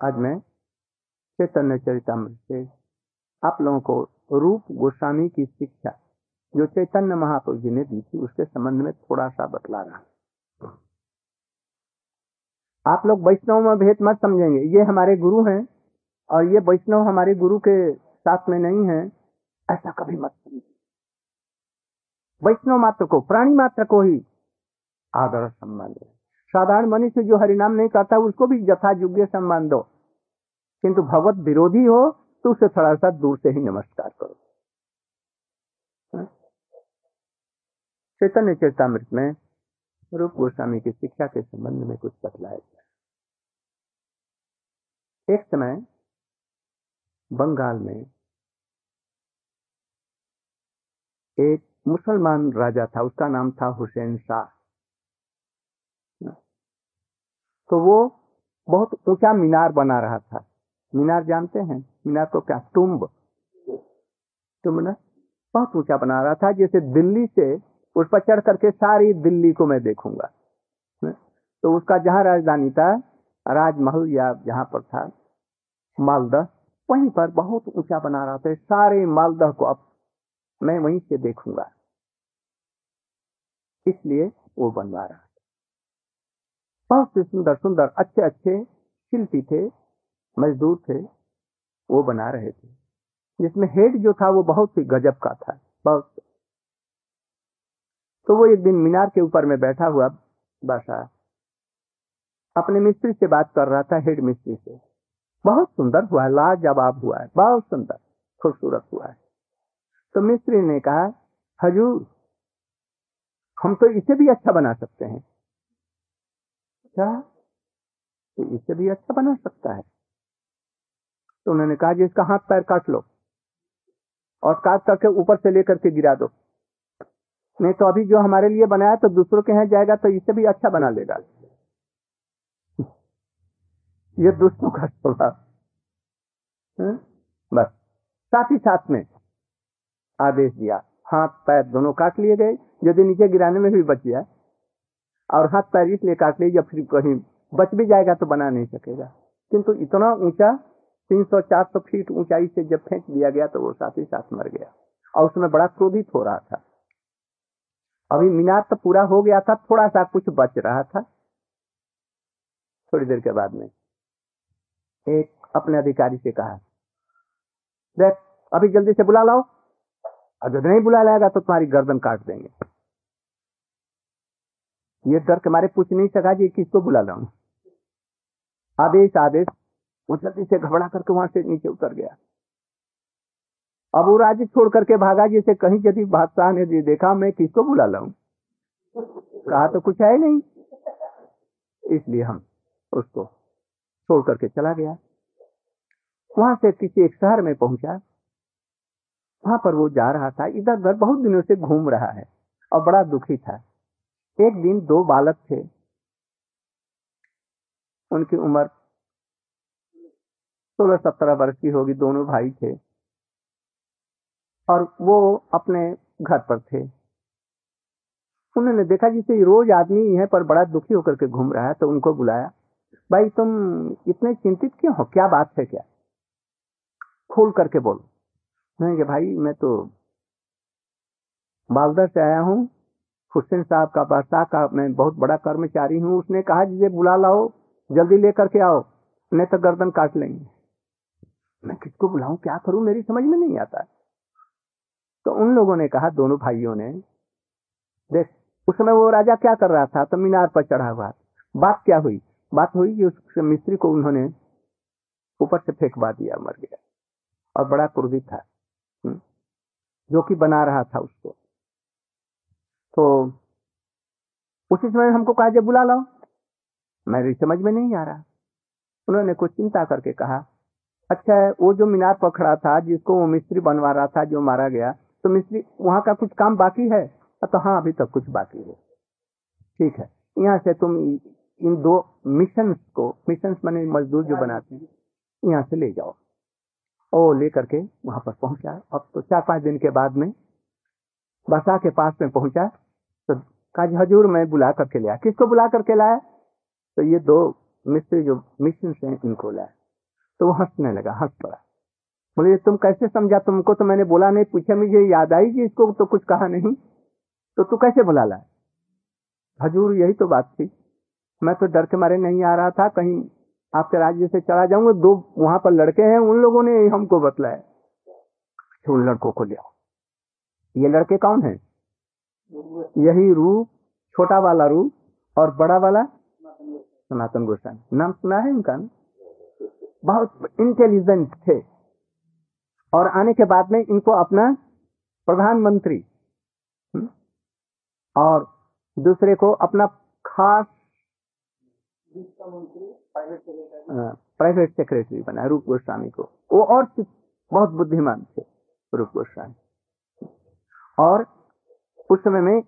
आज मैं चैतन्य चरितमृत से आप लोगों को रूप गोस्वामी की शिक्षा जो चैतन्य महाप्रभु जी ने दी थी, उसके संबंध में थोड़ा सा बतला रहा आप लोग वैष्णव में भेद मत समझेंगे। ये हमारे गुरु हैं और ये वैष्णव हमारे गुरु के साथ में नहीं है, ऐसा कभी मत समझिए वैष्णव मात्र को, प्राणी मात्र को ही आदर सम्मान दे साधारण मनुष्य जो हरिनाम नहीं करता, उसको भी यथा योग्य सम्मान दो। किंतु भगवत विरोधी हो तो उसे थोड़ा सा दूर से ही नमस्कार करो। चैतन्य चेतामृत में रूप गोस्वामी की शिक्षा के संबंध में कुछ बतलाया गया एक समय बंगाल में एक मुसलमान राजा था, उसका नाम था हुसैन शाह। तो वो बहुत ऊँचा मीनार बना रहा था? मीनार जानते हैं? मीनार को क्या? टुम्ब टुम्ब बहुत ऊँचा बना रहा था, जैसे दिल्ली से उस पर चढ़ करके सारी दिल्ली को मैं देखूँगा। तो उसका जहाँ राजधानी था, राजमहल या जहाँ पर था मालदह वहीं पर बहुत ऊँचा बना रहा था, सारे मालदह को अब मैं वहीं से देखूँगा। इसलिए वो बनवा रहा। बहुत सुंदर सुंदर अच्छे अच्छे शिल्पी थे, मजदूर थे, वो बना रहे थे। जिसमें हेड जो था वो बहुत ही गजब का था, बहुत। तो वो एक दिन मीनार के ऊपर में बैठा हुआ बादशाह अपने मिस्त्री से बात कर रहा था, हेड मिस्त्री से। बहुत सुंदर हुआ है लाजवाब हुआ है बहुत सुंदर, खूबसूरत हुआ। है तो मिस्त्री ने कहा, हजूर, हम तो इसे भी अच्छा बना सकते हैं। क्या तो इसे भी अच्छा बना सकता है। तो उन्होंने कहा जी इसका हाथ पैर काट लो और काट करके ऊपर से लेकर के गिरा दो। नहीं तो अभी जो हमारे लिए बनाया तो दूसरों के यहाँ जाएगा तो इसे भी अच्छा बना लेगा। ये दूसरों का स्वभाव। बस। साथ ही साथ में आदेश दिया। हाथ पैर दोनों काट लिए गए यदि नीचे गिराने में भी बच गया। और हाथ पैर इसलिए काट लिए जब फिर कहीं बच भी जाएगा तो बना नहीं सकेगा। किंतु इतना ऊँचा 300-400 फीट ऊंचाई से जब फेंक दिया गया तो वो साथ ही साथ मर गया। और उसमें बड़ा क्रोधित हो रहा था। अभी मीनार तो पूरा हो गया था थोड़ा सा कुछ बच रहा था। थोड़ी देर के बाद में एक अपने अधिकारी से कहा, देख, अभी जल्दी से बुला लाओ। अगर नहीं बुला लाएगा तो तुम्हारी गर्दन काट देंगे। ये डर के मारे पूछ नहीं सका जी किसको बुला लाऊ आदेश आदेश। वो जल्दी से घबरा करके वहाँ से नीचे उतर गया। अब वो राज्य छोड़ करके भागा, जैसे कहीं यदि बादशाह ने देखा मैं किसको बुला लाऊ कहा तो कुछ है नहीं। इसलिए हम उसको छोड़ करके चला गया। वहाँ से किसी एक शहर में पहुँचा। वहाँ पर वो जा रहा था। इधर उधर बहुत दिनों से घूम रहा है और बड़ा दुखी था। एक दिन दो बालक थे। उनकी उम्र सोलह सत्रह वर्ष की होगी, दोनों भाई थे। और वो अपने घर पर थे। उन्होंने देखा, जिसे रोज आदमी है, पर बड़ा दुखी होकर के घूम रहा है। तो उनको बुलाया, भाई, तुम इतने चिंतित क्यों हो? क्या बात है क्या? खोल करके बोलो। नहीं, भाई, मैं तो बालदर से आया हूँ। हुसैन साहब का बादशाह का मैं बहुत बड़ा कर्मचारी हूँ। उसने कहा जिसे बुला लाओ, जल्दी लेकर के आओ, नहीं तो गर्दन काट लेंगे। मैं किसको बुलाऊं, क्या करूँ, मेरी समझ में नहीं आता। तो उन लोगों ने कहा, दोनों भाइयों ने, देख, उस समय वो राजा क्या कर रहा था? तो मीनार पर चढ़ा हुआ। बात क्या हुई? बात हुई कि उस मिस्त्री को उन्होंने ऊपर से फेंकवा दिया, मर गया। और बड़ा क्रोधित था जो कि बना रहा था उसको। तो उसी समय हमको कहा, जब बुला लाओ। मेरी समझ में नहीं आ रहा। उन्होंने कुछ चिंता करके कहा अच्छा है वो जो मीनार पर खड़ा था, जिसको वो मिस्त्री बनवा रहा था, जो मारा गया तो मिस्त्री, वहाँ का कुछ काम बाकी है? तो हाँ अभी तक कुछ बाकी है। ठीक है, यहाँ से तुम इन दो मिशन को मिशन मैंने मजदूर जो बनाते हैं, यहाँ से ले जाओ। ओ ले करके वहाँ पर पहुँचा। अब तो चार पाँच दिन के बाद में बसा के पास में पहुँचा। काज हजूर मैं बुला करके लाया किसको बुला करके लाया? तो ये दो मिस्त्री जो मिशन से इनको लाया। तो वो हंसने लगा हंस पड़ा। बोले तुम कैसे समझा? तुमको तो मैंने बोला नहीं पूछा मुझे याद आई कि इसको? तो कुछ कहा नहीं। तो तू कैसे बुला लाए हजूर यही तो बात थी। मैं तो डर के मारे नहीं आ रहा था कहीं आपके राज्य से चला जाऊँगा दो वहाँ पर लड़के हैं उन लोगों ने हमको बतलाया। अच्छा, उन लड़कों को ले ये लड़के कौन है? यही रूप छोटा वाला रूप और बड़ा वाला सनातन गोस्वामी। नाम सुना है उनका बहुत इंटेलिजेंट थे। और आने के बाद में इनको अपना प्रधानमंत्री हम्म, और दूसरे को अपना खास प्राइवेट सेक्रेटरी बनाया रूप गोस्वामी को। वो और बहुत बुद्धिमान थे रूप गोस्वामी। और उस समय में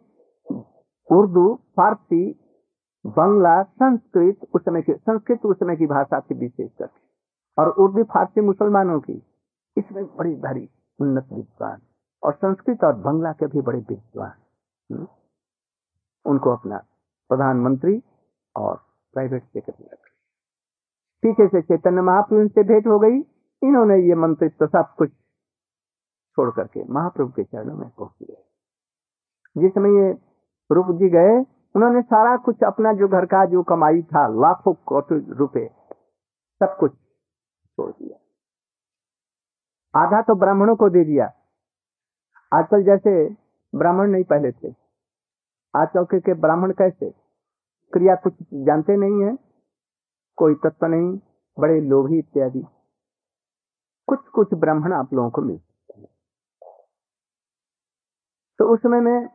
उर्दू फारसी बंगला संस्कृत उस समय की संस्कृत उस समय की भाषा थी विशेष करके और उर्दू फारसी मुसलमानों की इसमें बड़ी भारी उन्नत विद्वान और संस्कृत और बंगला के भी बड़े विद्वान हम्म, उनको अपना प्रधानमंत्री और प्राइवेट सेक्रेटरी रख पीछे से चैतन्य महाप्रभु से भेंट हो गई। इन्होंने ये मंत्रित्व सब कुछ छोड़ करके महाप्रभु के चरणों में पहुँच गए। जिस समय ये रूप जी गए उन्होंने सारा कुछ अपना जो घर का जो कमाई था लाखों कोटि रुपए सब कुछ छोड़ दिया। आधा तो ब्राह्मणों को दे दिया। आजकल जैसे ब्राह्मण नहीं पहले थे। आजकल के, के ब्राह्मण कैसे? क्रिया कुछ जानते नहीं है कोई तत्व नहीं बड़े लोभी इत्यादि। कुछ कुछ ब्राह्मण आप लोगों को मिलते तो उस समय में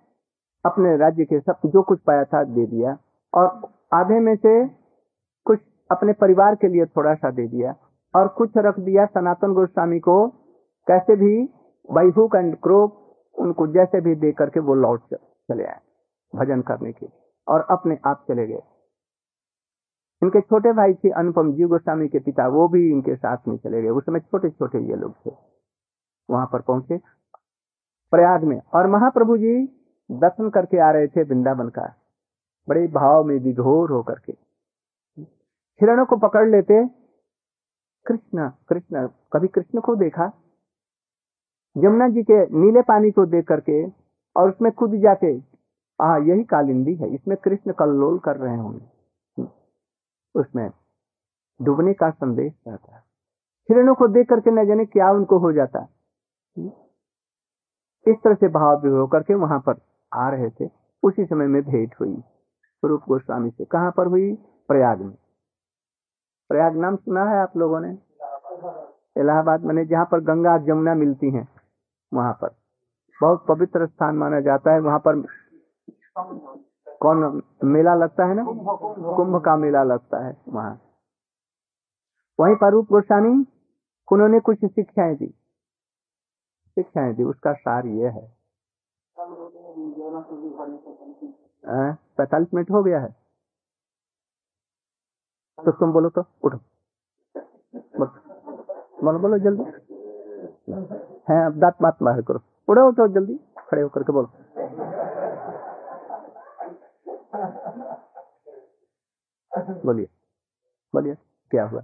अपने राज्य के सब जो कुछ पाया था दे दिया और आधे में से कुछ अपने परिवार के लिए थोड़ा सा दे दिया और कुछ रख दिया सनातन गोस्वामी को। कैसे भी बाईहुक एंड क्रोप उनको जैसे भी दे करके वो लौट चले आए भजन करने के और अपने आप चले गए। इनके छोटे भाई थे अनुपम जीव गोस्वामी के पिता, वो भी इनके साथ में चले गए। उस समय छोटे छोटे ये लोग थे। वहाँ पर पहुँचे प्रयाग में और महाप्रभु जी दर्शन करके आ रहे थे वृंदावन का। बड़े भाव में विघोर होकर के। हिरणों को पकड़ लेते। कृष्ण कृष्ण, कभी कृष्ण को देखा? यमुना जी के नीले पानी को देख करके और उसमें कूद जाते। आ, यही कालिंदी है। इसमें कृष्ण कल्लोल कर रहे होंगे। उसमें डूबने का संदेश रहता है। हिरणों को देख करके न जाने क्या उनको हो जाता। इस तरह से भाव विभव करके वहाँ पर आ रहे थे, उसी समय में भेंट हुई। स्वरूप गोस्वामी से, कहाँ पर हुई? प्रयाग में। प्रयाग नाम सुना है आप लोगों ने? इलाहाबाद, मैंने जहाँ पर गंगा, जमुना मिलती हैं, वहाँ पर। बहुत पवित्र स्थान माना जाता है, वहाँ पर कौन मेला लगता है ना? कुंभ का मेला लगता है वहाँ। वहीं पर रूप गोस्वामी, उन्होंने कुछ शिक्षाएँ दी। शिक्षाएँ दी, उसका सार ये है। पैतालीस मिनट हो गया है। तो तुम बोलो तो उठो। बोलो। बोलो जल्दी। है, अब दांत मात बाहर करो। उड़ो तो जल्दी। खड़े होकर के बोलो। बोलिए। बोलिए, क्या हुआ?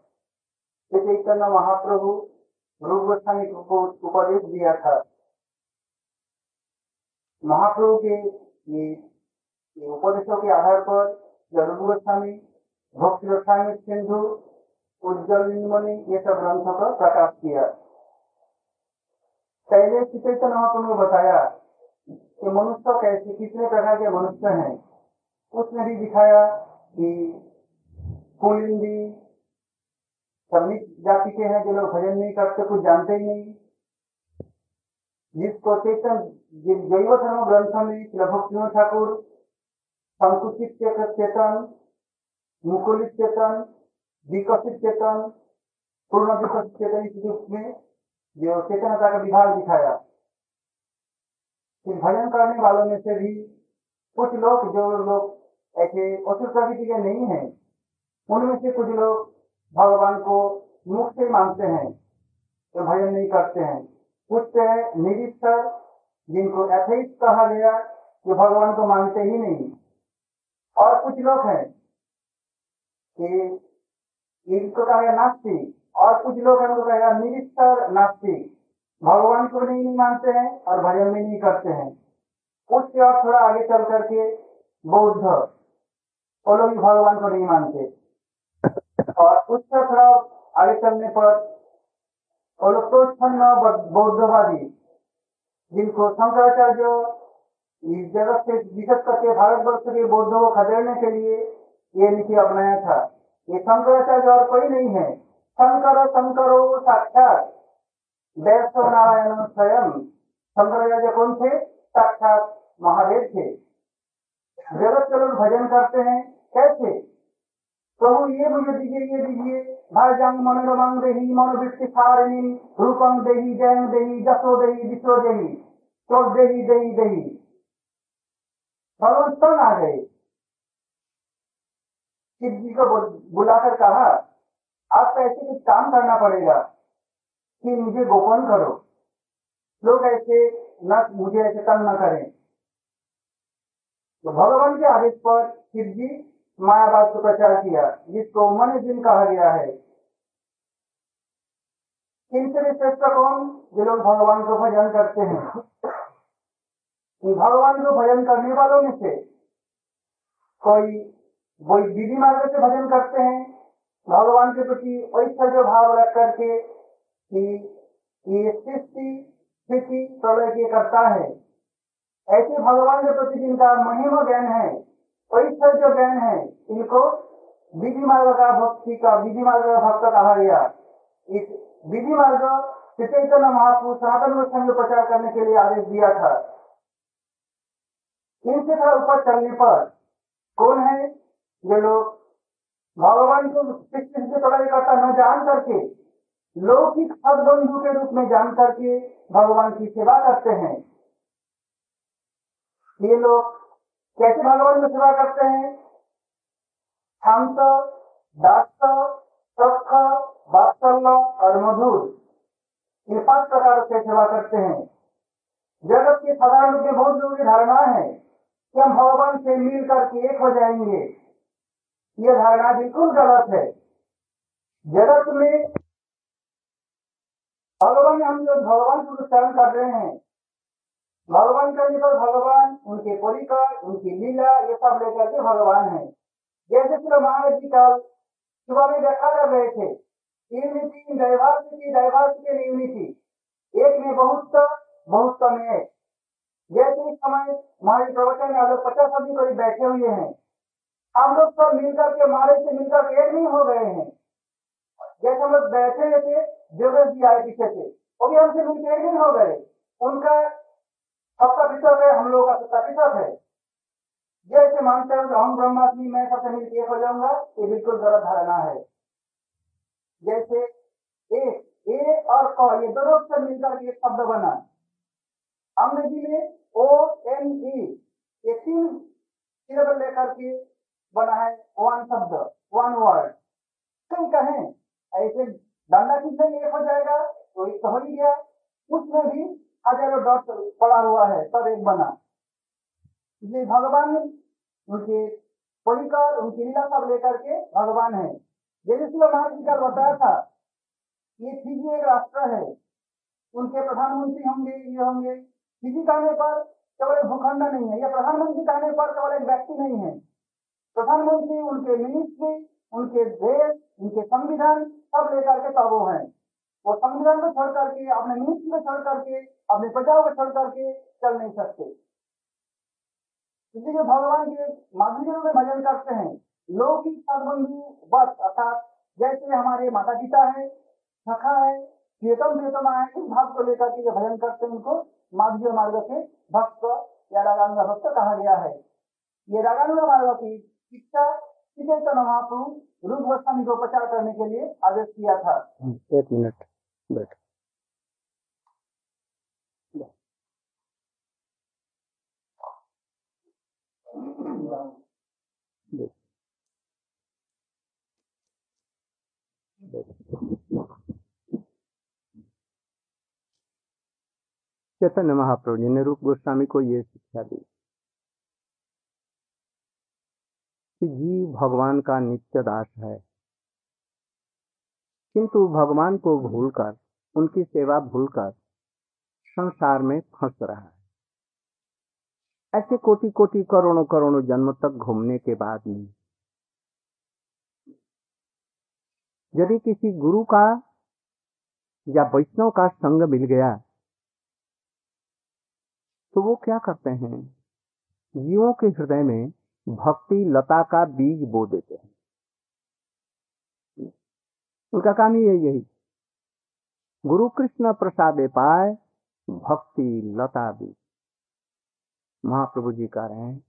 चैतन्य महाप्रभु रूप गोस्वामी को उपदेश दिया था। महाप्रभु के उपदेशों के आधार पर रूप गोस्वामी भक्ति गोस्वामी सिंधु, उज्जवल ने ये सब ग्रंथों का प्रकाश किया। पहले चैतन्य महाप्रभु ने बताया कि मनुष्य कैसे, कितने प्रकार के मनुष्य हैं। उसने भी दिखाया कि कुलिंदी सभी जाति के हैं जो लोग भजन नहीं करते, कुछ जानते ही नहीं। जिसको चेतन जैव धर्म ग्रंथ में भक्ति ठाकुर, संकुचित चेतन मुकुलित चेतन, विकसित चेतन, पूर्ण विकसित चेतन इस रूप में जो चेतनता का विभाग दिखाया। भजन करने वालों में से भी कुछ लोग, जो लोग ऐसे असुर प्रकृति के नहीं है, उनमें से कुछ लोग भगवान को से मानते हैं तो भजन नहीं करते हैं। कुछ है निरीक्षर जिनको एथेइस्ट कहा गया जो भगवान को मानते ही नहीं। और कुछ लोग हैं कि इनको कहा गया नास्तिक और कुछ लोग हैं उनको कहा गया निरीक्षर नास्तिक। भगवान को नहीं, नहीं मानते हैं और भजन भी नहीं करते हैं। उसके और थोड़ा आगे चल करके बौद्ध वो लोग भी भगवान को नहीं मानते। उससे थोड़ा आगे चलने पर तो बौद्धवादी, जिनको शंकराचार्य इस जगत से विशेष करके भारतवर्ष के बौद्धों को खदेड़ने के लिए ये नीति अपनाया था। ये शंकराचार्य और कोई नहीं है। शंकर, शंकरो साक्षात वैष्णव नारायण स्वयं। शंकराचार्य कौन थे? साक्षात महादेव थे। जगत के भजन करते हैं। कैसे? प्रभु ये मुझे दीजिए। ये दीजिए भाजंग मनोरमंग देही मनोवृत्ति सारिणी रूपंग देही जयंग देही, जसो देही विश्व देही। तो देही देही देही। भगवान आ गए। शिव जी को बुलाकर कहा आपको ऐसे कुछ काम करना पड़ेगा कि मुझे गोपन करो। लोग ऐसे न, मुझे ऐसे तंग न करें। तो भगवान के आदेश पर शिव जी मायावाद को प्रचार किया। जिसको मन दिन कहा गया है। इनसे श्रेष्ठ कौन जो लोग भगवान को भजन करते हैं भगवान को भजन करने वालों में से कोई वही विधि मार्ग से भजन करते हैं, भगवान के प्रति ऐसा जो भाव रख करके स्थिति प्रलय के करता है। ऐसे भगवान के प्रति जिनका महिमा ज्ञान है ऐसा जो ज्ञान है, इनको विधि मार्ग का भक्ति का, विधि मार्ग का भक्त कहा गया। इस विधि मार्ग चैतन्य महापुरुष सनातन गोस्वामी प्रचार करने के लिए आदेश दिया था। इनसे थोड़ा ऊपर चलने पर कौन है? जो लोग भगवान को थोड़ा करता न जान करके, लौकिक सदबंधु के रूप में जान करके भगवान की सेवा करते हैं। ये लोग कैसे भगवान की सेवा करते हैं? शांत, दास्त और मधुर। इन पाँच प्रकार से सेवा करते हैं। जगत के साधारण में बहुत ज़रूरी धारणा है कि हम भगवान से मिल करके एक हो जाएँगे। ये धारणा बिल्कुल गलत है। जगत में भगवान, हम जो भगवान को कर रहे हैं भगवान करने पर भगवान, उनके परिकर, उनकी लीला, ये सब लेकर के भगवान है। जैसे श्री महाराज जी कल सुबह में व्याख्या कर रहे थे unity diversity diversity and unity एक में बहुत बहुत में एक जैसे इस समय, हमारे प्रवचन में हम लोग पचास आदमी करीब बैठे हुए हैं। हम लोग सब मिलकर के, हमारे से मिलकर एक नहीं हो गए हैं। जैसे हम लोग बैठे हुए थे जोगेश जी आए पीछे से, वो भी हमसे मिलकर एक नहीं हो गए। उनका सबका प्रतिशत है, हम लोग का सत्ता प्रतिशत है। जैसे मानते हैं हम ब्रह्मास्मि, मैं सबसे मिलकर एक हो जाऊँगा, ये बिल्कुल गलत धारणा है। जैसे ए ए और क, ये दोनों अक्षर मिलकर एक शब्द बना। अंग्रेज़ी में ओ, एन, ई, ये तीन सिलेबल लेकर के बना है वन शब्द वन वर्ड कहीं कहें, ऐसे डंडा किसने एक हो जाएगा तो एक तो हो ही गया। उसमें भी हज़ारों डॉट पड़ा हुआ है तब एक बना। इसलिए भगवान उनके परिकर, उनकी लीला सब लेकर के भगवान है। जैसे शिव महाराज जी का बताया था ये फिजी एक राष्ट्र है। उनके प्रधानमंत्री होंगे, ये होंगे। फिजी कहने पर केवल एक भूखंड नहीं है। या प्रधानमंत्री कहने पर केवल एक व्यक्ति नहीं है। प्रधानमंत्री, उनके मिनिस्ट्री, उनके देश, उनके संविधान सब लेकर के तब है। वो संविधान को छोड़ करके, अपने मिनिस्ट्री को छोड़ करके, अपने प्रजाओं को छोड़ करके चल नहीं सकते। इसलिए भगवान के माध्यम में भजन करते हैं। लौकिक सदबंधु बस, अर्थात जैसे हमारे माता पिता है, सखा है, प्रियतम, प्रियतमा है इस भाव को लेकर के भजन करते हैं उनको। माधुर्य मार्ग से भक्त या रागांग भक्त कहा गया है। ये रागानुगा मार्ग की शिक्षा चैतन्य महाप्रभु रूप गोस्वामी को प्रचार करने के लिए आदेश किया था। एक मिनट। बैठ। चैतन्य महाप्रभु जी ने रूप गोस्वामी को यह शिक्षा दी कि जीव भगवान का नित्य दास है किंतु भगवान को भूलकर, उनकी सेवा भूलकर, संसार में फंस रहा है। ऐसे कोटि कोटि करोड़ों करोड़ों जन्म तक घूमने के बाद में यदि किसी गुरु का या वैष्णव का संग मिल गया तो वो क्या करते हैं? जीवों के हृदय में भक्ति, लता का बीज बो देते हैं। उनका काम ही है। यही गुरु कृष्ण प्रसादे पाए, भक्ति लता बीज महाप्रभु जी कह रहे हैं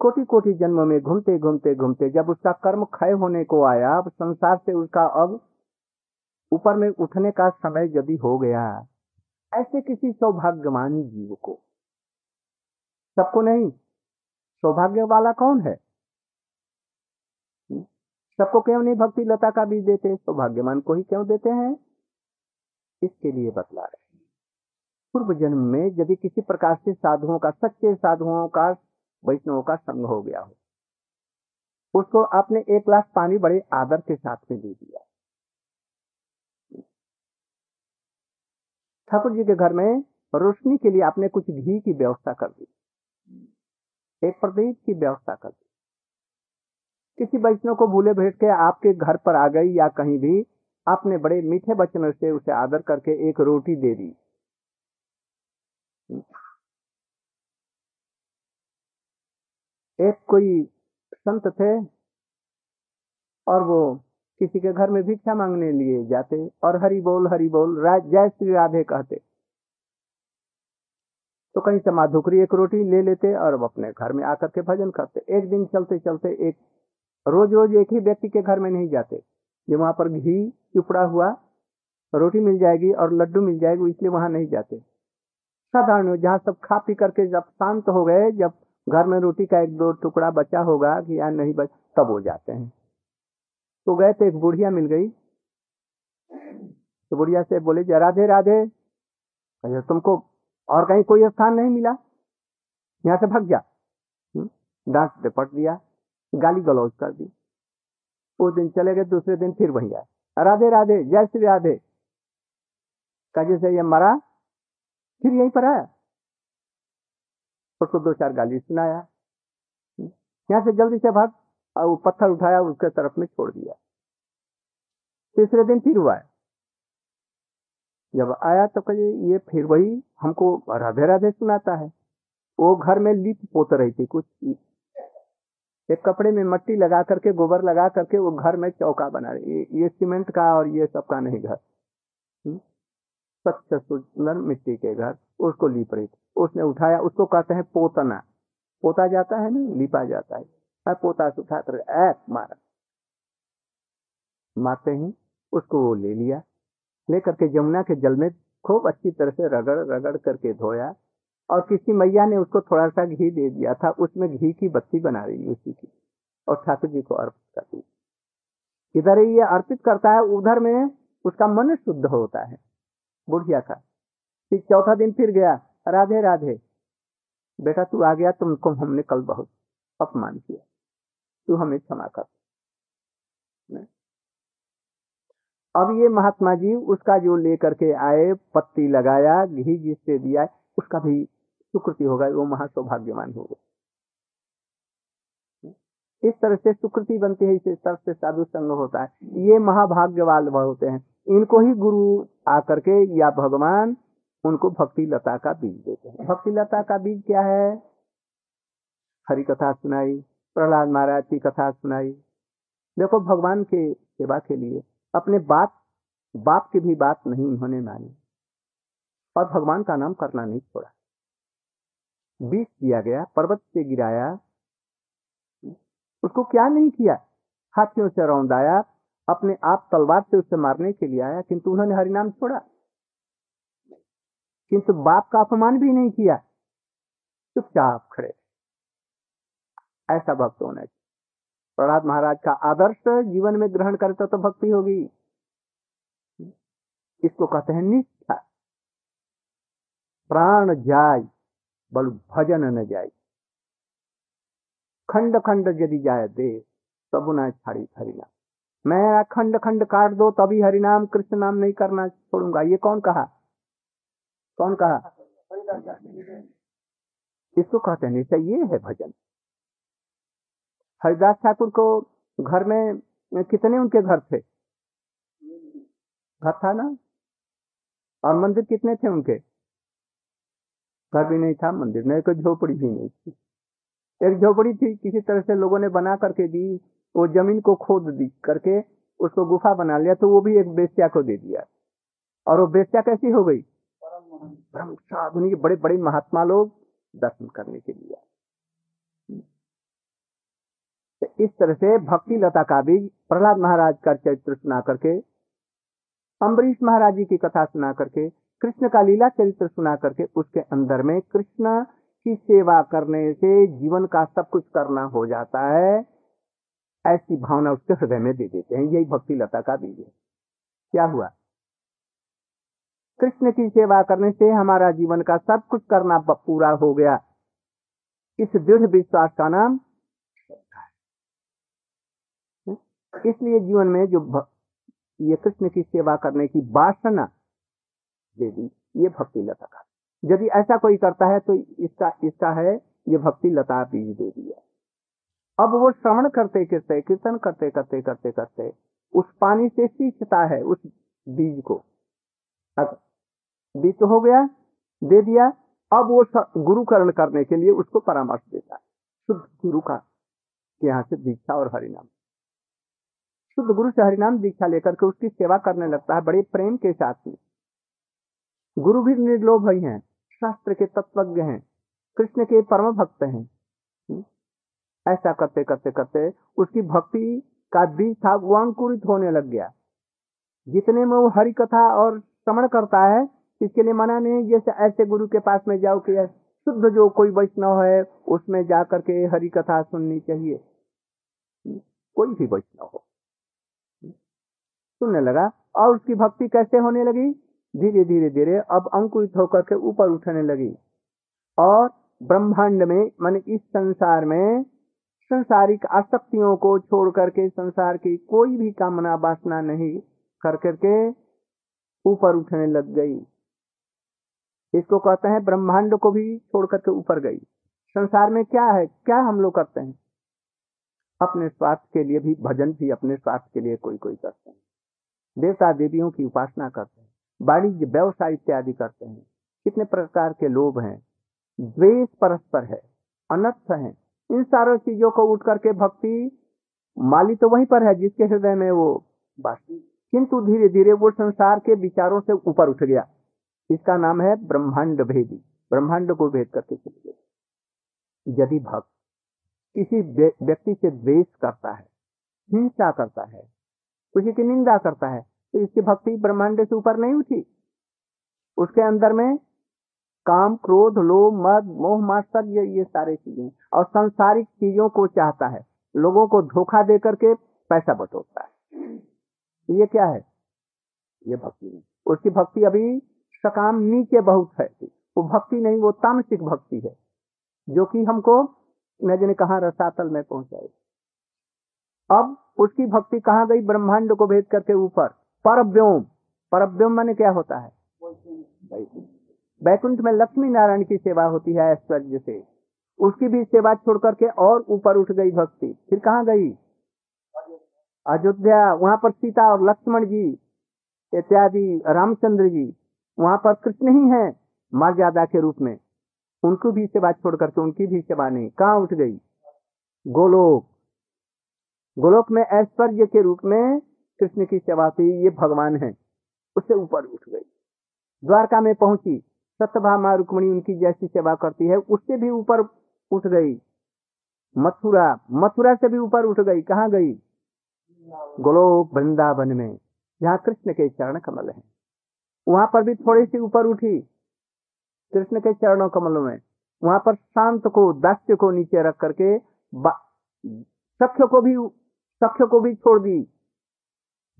कोटि कोटि जन्म में घूमते घूमते घूमते, जब उसका कर्म क्षय होने को आया, अब संसार से उसका अब ऊपर में उठने का समय यदि हो गया, ऐसे किसी सौभाग्यवान जीव को, सबको नहीं, सौभाग्य वाला कौन है? सबको क्यों नहीं भक्ति लता का बीज देते? सौभाग्यवान को ही क्यों देते हैं? इसके लिए बतला रहे पूर्व जन्म में यदि किसी प्रकार से साधुओं का, सच्चे साधुओं का, वैष्णवों का संग हो गया हो, उसको आपने एक ग्लास पानी बड़े आदर के साथ में दे दिया। ठाकुर जी के घर में रोशनी के लिए आपने कुछ घी की व्यवस्था कर दी। एक प्रदीप की व्यवस्था कर दी। किसी वैष्णव को भूले भेज के आपके घर पर आ गई या कहीं भी, आपने बड़े मीठे वचन से उसे आदर करके एक रोटी दे दी। एक कोई संत थे और वो किसी के घर में भिक्षा मांगने लिए जाते और हरि बोल हरि बोल जय श्री राधे कहते। तो कहीं से माधुकरी एक रोटी ले लेते और अपने घर में आकर के भजन करते। एक दिन चलते चलते एक रोज रोज एक ही व्यक्ति के घर में नहीं जाते। जो वहाँ पर घी, चुपड़ा हुआ, रोटी मिल जाएगी और लड्डू मिल जाएगी इसलिए वहाँ नहीं जाते। साधारण जहाँ सब खा पी करके जब शांत हो गए, जब घर में रोटी का एक दो टुकड़ा बचा होगा कि या नहीं बच, तब हो जाते हैं। तो गए तो एक बुढ़िया मिल गई। तो बुढ़िया से बोले राधे राधे। तुमको और कहीं कोई स्थान नहीं मिला? यहाँ से भग जा। डांस पे पट दिया। गाली गलौज कर दी। उस दिन चले गए, दूसरे दिन फिर वही आए। राधे राधे, जय श्री राधे। का जैसे ये मरा, फिर यहीं पर आया। उसको दो चार गाली सुनाया। यहाँ से जल्दी से भाग, और वो पत्थर उठाया, उसके तरफ़ में छोड़ दिया। तीसरे दिन फिर हुआ जब आया तो कहे, ये फिर वही हमको राधे राधे सुनाता है। वो घर में लिप पोत रही थी कुछ एक कपड़े में मट्टी लगा करके गोबर लगा करके वो घर में चौका बना रही। ये, ये सीमेंट का और ये सब का नहीं घर। स्वच्छ सुंदर मिट्टी के घर। उसको लिप रही उसने उठाया उसको कहते हैं पोतना। पोता जाता है ना? लिपा जाता है। पोता से उठा कर मारा। मारते ही उसको वो ले लिया। लेकर के जमुना के जल में खूब अच्छी तरह से रगड़ रगड़ करके धोया। और किसी मैया ने उसको थोड़ा सा घी दे दिया था, उसमें घी की बत्ती बना रही उसी की, और ठाकुर जी को अर्पित कर दी इधर ही ये अर्पित करता है, उधर में उसका मन शुद्ध होता है। बुढ़िया का फिर चौथा दिन फिर गया, राधे राधे। बेटा, तू आ गया, तुमको हमने कल बहुत अपमान किया। तू हमें क्षमा कर। अब ये महात्मा जी उसका जो लेकर के आए, पत्ती लगाया, घी जिससे दिया उसका भी सुकृति होगा, वो महासौभाग्यवान होगा। इस तरह से सुकृति बनती है, इस तरह से साधु संग होता है। ये महाभाग्यवाल होते हैं। इनको ही गुरु आकर के या भगवान उनको भक्ति लता का बीज देते हैं। भक्ति लता का बीज क्या है? हरि कथा सुनाई, प्रहलाद महाराज की कथा सुनाई। देखो, भगवान के सेवा के लिए अपने बाप बाप की भी बात नहीं उन्होंने मानी। और भगवान का नाम करना नहीं छोड़ा। बीज दिया गया, पर्वत से गिराया। उसको क्या नहीं किया? हाथियों से रौंदाया, अपने आप तलवार से उसे मारने के लिए आया, किंतु उन्होंने हरिनाम छोड़ा। किंतु बाप का अपमान भी नहीं किया। चुपचाप खड़े। ऐसा भक्त होना चाहिए प्रहलाद महाराज का आदर्श जीवन में ग्रहण करते तो भक्ति होगी। इसको कहते हैं निष्ठा। प्राण जाय, बल भजन न जाय। खंड खंड यदि जाए दे, तब न छाड़ी हरिनाम। मैं खंड खंड काट दो, तभी हरिनाम कृष्ण नाम नहीं करना छोड़ूँगा। ये कौन कहा? कौन कहा? इसको कहते हैं, निश्चय ये है भजन। हरिदास ठाकुर को घर में कितने उनके घर थे? घर था ना? और मंदिर कितने थे उनके? घर भी नहीं था, मंदिर नहीं कोई झोपड़ी भी नहीं थी। एक झोपड़ी थी, किसी तरह से लोगों ने बना करके दी, वो ज़मीन को खोद दी करके, उसको गुफा बना लिया तो वो भी एक बेस्या को दे दिया। और वो बेस्या कैसी हो गई? साधुनी बड़े बड़े महात्मा लोग दर्शन करने के लिए तो इस तरह से भक्ति लता का भी प्रहलाद महाराज का चरित्र सुना करके, अम्बरीश महाराज जी की कथा सुना करके कृष्ण का लीला चरित्र सुना करके उसके अंदर में कृष्ण की सेवा करने से जीवन का सब कुछ करना हो जाता है। ऐसी भावना उसके हृदय में दे देते हैं। यही भक्ति लता का बीज है। क्या हुआ? कृष्ण की सेवा करने से हमारा जीवन का सब कुछ करना पूरा हो गया। इस दृढ़ विश्वास का नाम इसलिए जीवन में जो ये कृष्ण की सेवा करने की वासना दे दी, ये भक्ति लता का। यदि ऐसा कोई करता है तो इसका इसका है, ये भक्ति लता बीज दे दिया अब वो श्रवण करते करते, कीर्तन करते करते करते करते, उस पानी से सींचता है, उस बीज को। बीज तो हो गया, दे दिया, अब वो गुरुकरण करने के लिए उसको परामर्श देता है। शुद्ध गुरु का यहाँ से दीक्षा और हरिनाम। शुद्ध गुरु से हरिनाम दीक्षा लेकर के उसकी सेवा करने लगता है, बड़े प्रेम के साथ में। गुरु भी निर्लोभ ही हैं, शास्त्र के तत्वज्ञ हैं, कृष्ण के परम भक्त हैं ऐसा करते करते करते उसकी भक्ति का बीज था, वो अंकुरित होने लग गया। जितने में वो हरि कथा और श्रवण करता है, इसके लिए मना नहीं, जैसे ऐसे गुरु के पास में जाओ कि शुद्ध जो कोई वैष्णव है, उसमें जा करके हरि कथा सुननी चाहिए। कोई भी वैष्णव हो। सुनने लगा और उसकी भक्ति कैसे होने लगी? धीरे धीरे धीरे अब अंकुरित होकर के ऊपर उठने लगी। और ब्रह्मांड में, मान इस संसार में, संसारिक आसक्तियों को छोड़ करके संसार की कोई भी कामना वासना नहीं कर करके ऊपर उठने लग गई। इसको कहते हैं ब्रह्मांड को भी छोड़ करके ऊपर गई। संसार में क्या है? क्या हम लोग करते हैं? अपने स्वार्थ के लिए भी, भजन भी अपने स्वार्थ के लिए कोई कोई करते हैं। देवता देवियों की उपासना करते हैं। वाणिज्य, व्यवसाय इत्यादि करते हैं। कितने प्रकार के लोभ हैं। द्वेष परस्पर है, अनर्थ है। इन सारों चीज़ों को उठ करके भक्ति, माली तो वहीं पर है जिसके हृदय में वो बाकी किंतु धीरे धीरे वो संसार के विचारों से ऊपर उठ गया। इसका नाम है ब्रह्मांड भेदी। ब्रह्मांड को भेद करके चले गए। यदि भक्त किसी व्यक्ति से द्वेष करता है, हिंसा करता है किसी की निंदा करता है तो इसकी भक्ति ब्रह्मांड से ऊपर नहीं उठी उसके अंदर में काम, क्रोध, लोभ, मद, मोह मात्सर्य ये सारे चीज़ें और संसारिक चीज़ों को चाहता है। लोगों को धोखा दे करके पैसा बटोरता है। ये क्या है? ये भक्ति नहीं उसकी भक्ति अभी सकाम नीचे बहुत है। वो भक्ति नहीं, वो तामसिक भक्ति है, जो कि हमको न जाने कहा रसातल में पहुँचाए अब उसकी भक्ति कहाँ गई? ब्रह्मांड को भेद करके ऊपर। परव्योम परव्योम माने क्या होता है? बैकुंठ में लक्ष्मी नारायण की सेवा होती है ऐश्वर्य से। उसकी भी सेवा छोड़ करके और ऊपर उठ गई भक्ति। फिर कहाँ गई? अयोध्या। वहाँ पर सीता और लक्ष्मण जी, इत्यादि, रामचंद्र जी, वहाँ पर कृष्ण ही है मर्यादा के रूप में। उनको भी सेवा छोड़ करके, उनकी भी सेवा नहीं। कहाँ उठ गई? गोलोक। गोलोक में ऐश्वर्य के रूप में कृष्ण की सेवा थी ये भगवान है। उससे ऊपर उठ गई। द्वारका में पहुँची। सत्यभामा रुक्मणी उनकी जैसी सेवा करती है, उससे भी ऊपर उठ गई। मथुरा मथुरा से भी ऊपर उठ गई। कहाँ गई? गोलोक वृंदावन में, जहाँ कृष्ण के चरण कमल है। वहाँ पर भी थोड़ी सी ऊपर उठी। कृष्ण के चरणों कमलों में। वहाँ पर शांत को, दास्य को नीचे रख करके सख्य को भी सख्य को भी छोड़ दी।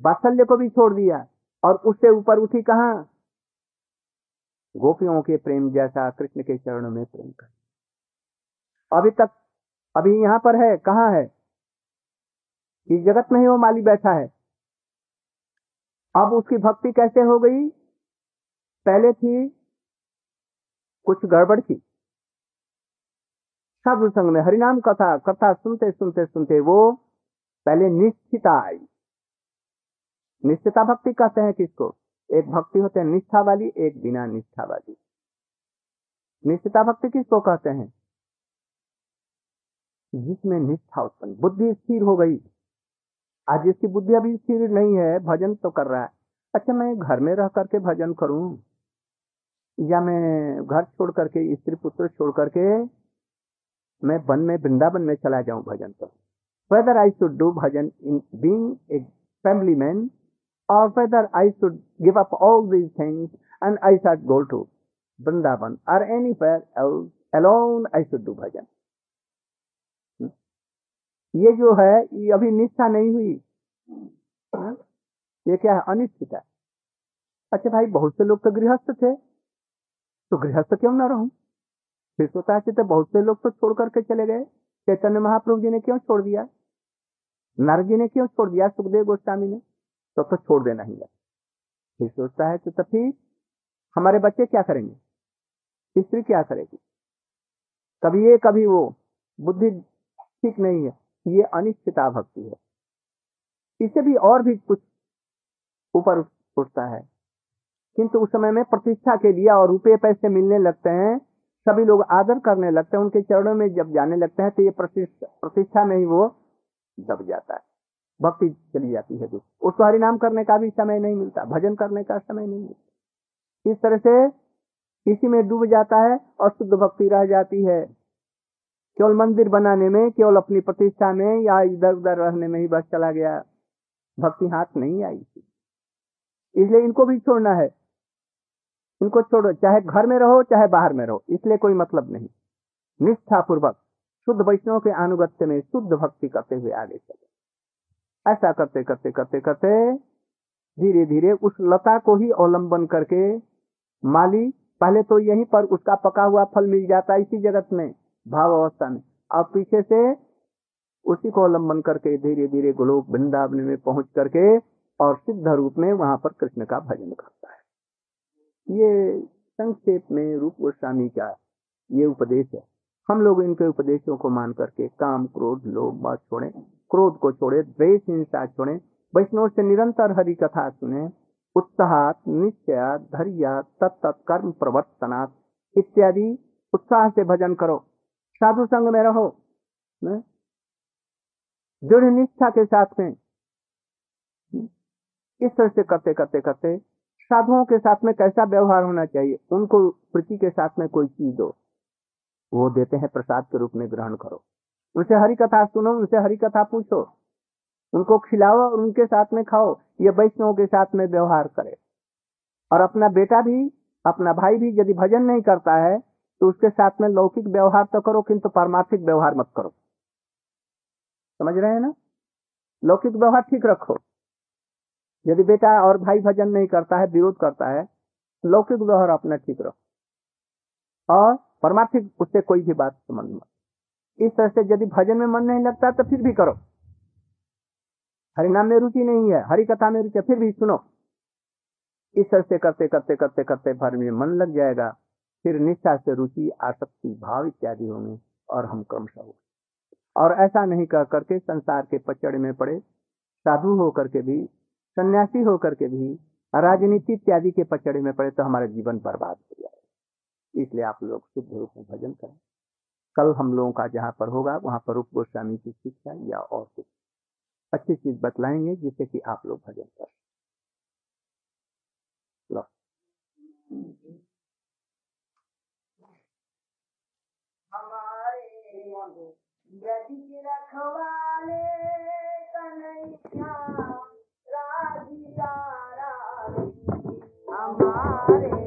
बात्सल्य को भी छोड़ दिया और उससे ऊपर उठी कहा? गोपियों के प्रेम जैसा कृष्ण के चरणों में प्रेम कर। अभी तक, अभी यहाँ पर है, कहा है? कि जगत में ही वो माली बैठा है। अब उसकी भक्ति कैसे हो गई? पहले थी कुछ गड़बड़ थी। साधु संग में, हरिनाम कथा कथा सुनते सुनते सुनते वो पहले निश्चिता आई। निश्चिता भक्ति कहते हैं किसको? एक भक्ति होते हैं निष्ठा वाली एक बिना निष्ठा वाली निश्चिता भक्ति किसको कहते हैं? जिसमें निष्ठा उत्पन्न, बुद्धि स्थिर हो गई। आज जिसकी बुद्धि अभी स्थिर नहीं है, भजन तो कर रहा है। अच्छा मैं घर में रह करके भजन करूँ? या मैं घर छोड़ करके, स्त्री पुत्र छोड़ करके, मैं वन में, वृंदावन में चला जाऊँ भजन करूँ whether I should do bhajan in being a family man or whether I should give up all these things and I should go to Vrindavan or anywhere else alone I should do bhajan. ये जो है, ये अभी निष्ठा नहीं हुई। ये क्या है? अनिश्चित है। अच्छा भाई, बहुत से लोग तो गृहस्थ थे। तो गृहस्थ क्यों ना रहूँ? फिर सोता है तो बहुत से लोग तो छोड़ करके चले गए। चैतन्य महाप्रभु जी ने क्यों छोड़ दिया? नारद जी ने क्यों छोड़ दिया? सुखदेव गोस्वामी ने। तो तो छोड़ देना ही है। फिर सोचता है तो फिर हमारे बच्चे क्या करेंगे? स्त्री क्या करेगी? कभी ये, कभी वो। बुद्धि ठीक नहीं है। ये अनिश्चिता भक्ति है। इससे भी और भी कुछ ऊपर उठता है। किंतु उस समय में प्रतिष्ठा के लिए और रुपये पैसे मिलने लगते हैं, सभी लोग आदर करने लगते हैं, उनके चरणों में जब जाने लगते हैं तो ये प्रतिष्ठा में ही वो दब जाता है। भक्ति चली जाती है उसको हरिनाम करने का भी समय नहीं मिलता, भजन करने का समय नहीं मिलता। इस तरह से इसी में डूब जाता है और शुद्ध भक्ति रह जाती है। केवल मंदिर बनाने में, केवल अपनी प्रतिष्ठा में या इधर उधर रहने में ही बस चला गया। भक्ति हाथ नहीं आई थी। इसलिए इनको भी छोड़ना है। इनको छोड़ो, चाहे घर में रहो, चाहे बाहर में रहो, इसलिए कोई मतलब नहीं। निष्ठा पूर्वक शुद्ध वैष्णव के अनुगत्य में शुद्ध भक्ति करते हुए आगे चले। ऐसा करते करते करते करते धीरे धीरे उस लता को ही अवलंबन करके माली, पहले तो यहीं पर उसका पका हुआ फल मिल जाता है इसी जगत में भाव अवस्था में। अब पीछे से उसी को अवलंबन करके धीरे धीरे गोलोक वृंदावन में पहुँच करके और सिद्ध रूप में वहाँ पर कृष्ण का भजन करता है। ये संक्षेप में रूप गोस्वामी का ये उपदेश है। हम लोग इनके उपदेशों को मान करके काम, क्रोध, लोभ मत छोड़े। क्रोध को छोड़े द्वेष हिंसा छोड़े, वैष्णव से निरंतर हरि कथा सुने उत्साह निश्चय धैर्य तत्त कर्म प्रवर्तनात् इत्यादि उत्साह से भजन करो। साधु संग में रहो दृढ़ निष्ठा के साथ में। इस तरह से करते करते करते साधुओं के साथ में कैसा व्यवहार होना चाहिए? उनको, प्रीति के साथ में कोई चीज़ दो। वो देते हैं प्रसाद के रूप में ग्रहण करो। उनसे हरि कथा सुनो उनसे हरि कथा पूछो। उनको खिलाओ और उनके साथ में खाओ, ये वैष्णव के साथ में व्यवहार करे। और अपना बेटा भी, अपना भाई भी यदि भजन नहीं करता है तो उसके साथ में लौकिक व्यवहार तो करो, किंतु पारमार्थिक व्यवहार मत करो। समझ रहे हैं ना? लौकिक व्यवहार ठीक रखो। यदि बेटा और भाई भजन नहीं करता है, विरोध करता है, लौकिक व्यवहार अपना ठीक रखो। और परमार्थिक, उससे कोई भी बात समझ मत। इस तरह से यदि भजन में मन नहीं लगता तो फिर भी करो। हरिनाम में रुचि नहीं है, हरि कथा में रुचि फिर भी सुनो। इस तरह से करते करते करते करते भर में मन लग जाएगा, फिर निष्ठा से रुचि, आसक्ति, भाव इत्यादि होंगे और हम क्रमशः हो और ऐसा नहीं कर करके संसार के पचड़े में पड़े, साधु होकर के भी, सन्यासी होकर के भी, राजनीति इत्यादि के पचड़े में पड़े तो हमारा जीवन बर्बाद हो जाए इसलिए आप लोग शुद्ध रूप में भजन करें। कल हम लोगों का जहाँ पर होगा, वहाँ पर रूप गोस्वामी की शिक्षा या और कुछ अच्छी चीज़ बतलाएँगे, जिससे कि आप लोग भजन कर हमारे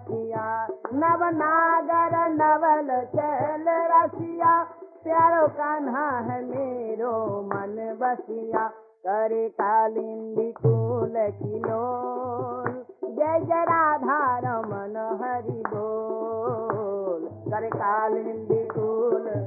रसिया, नव नागर नवल चल रसिया। प्यारो कान्हा है मेरो मन बसिया। करे कालिंदी टोल किलो जय जय राधा रमन हरि बोल। करे कालिंदी टोल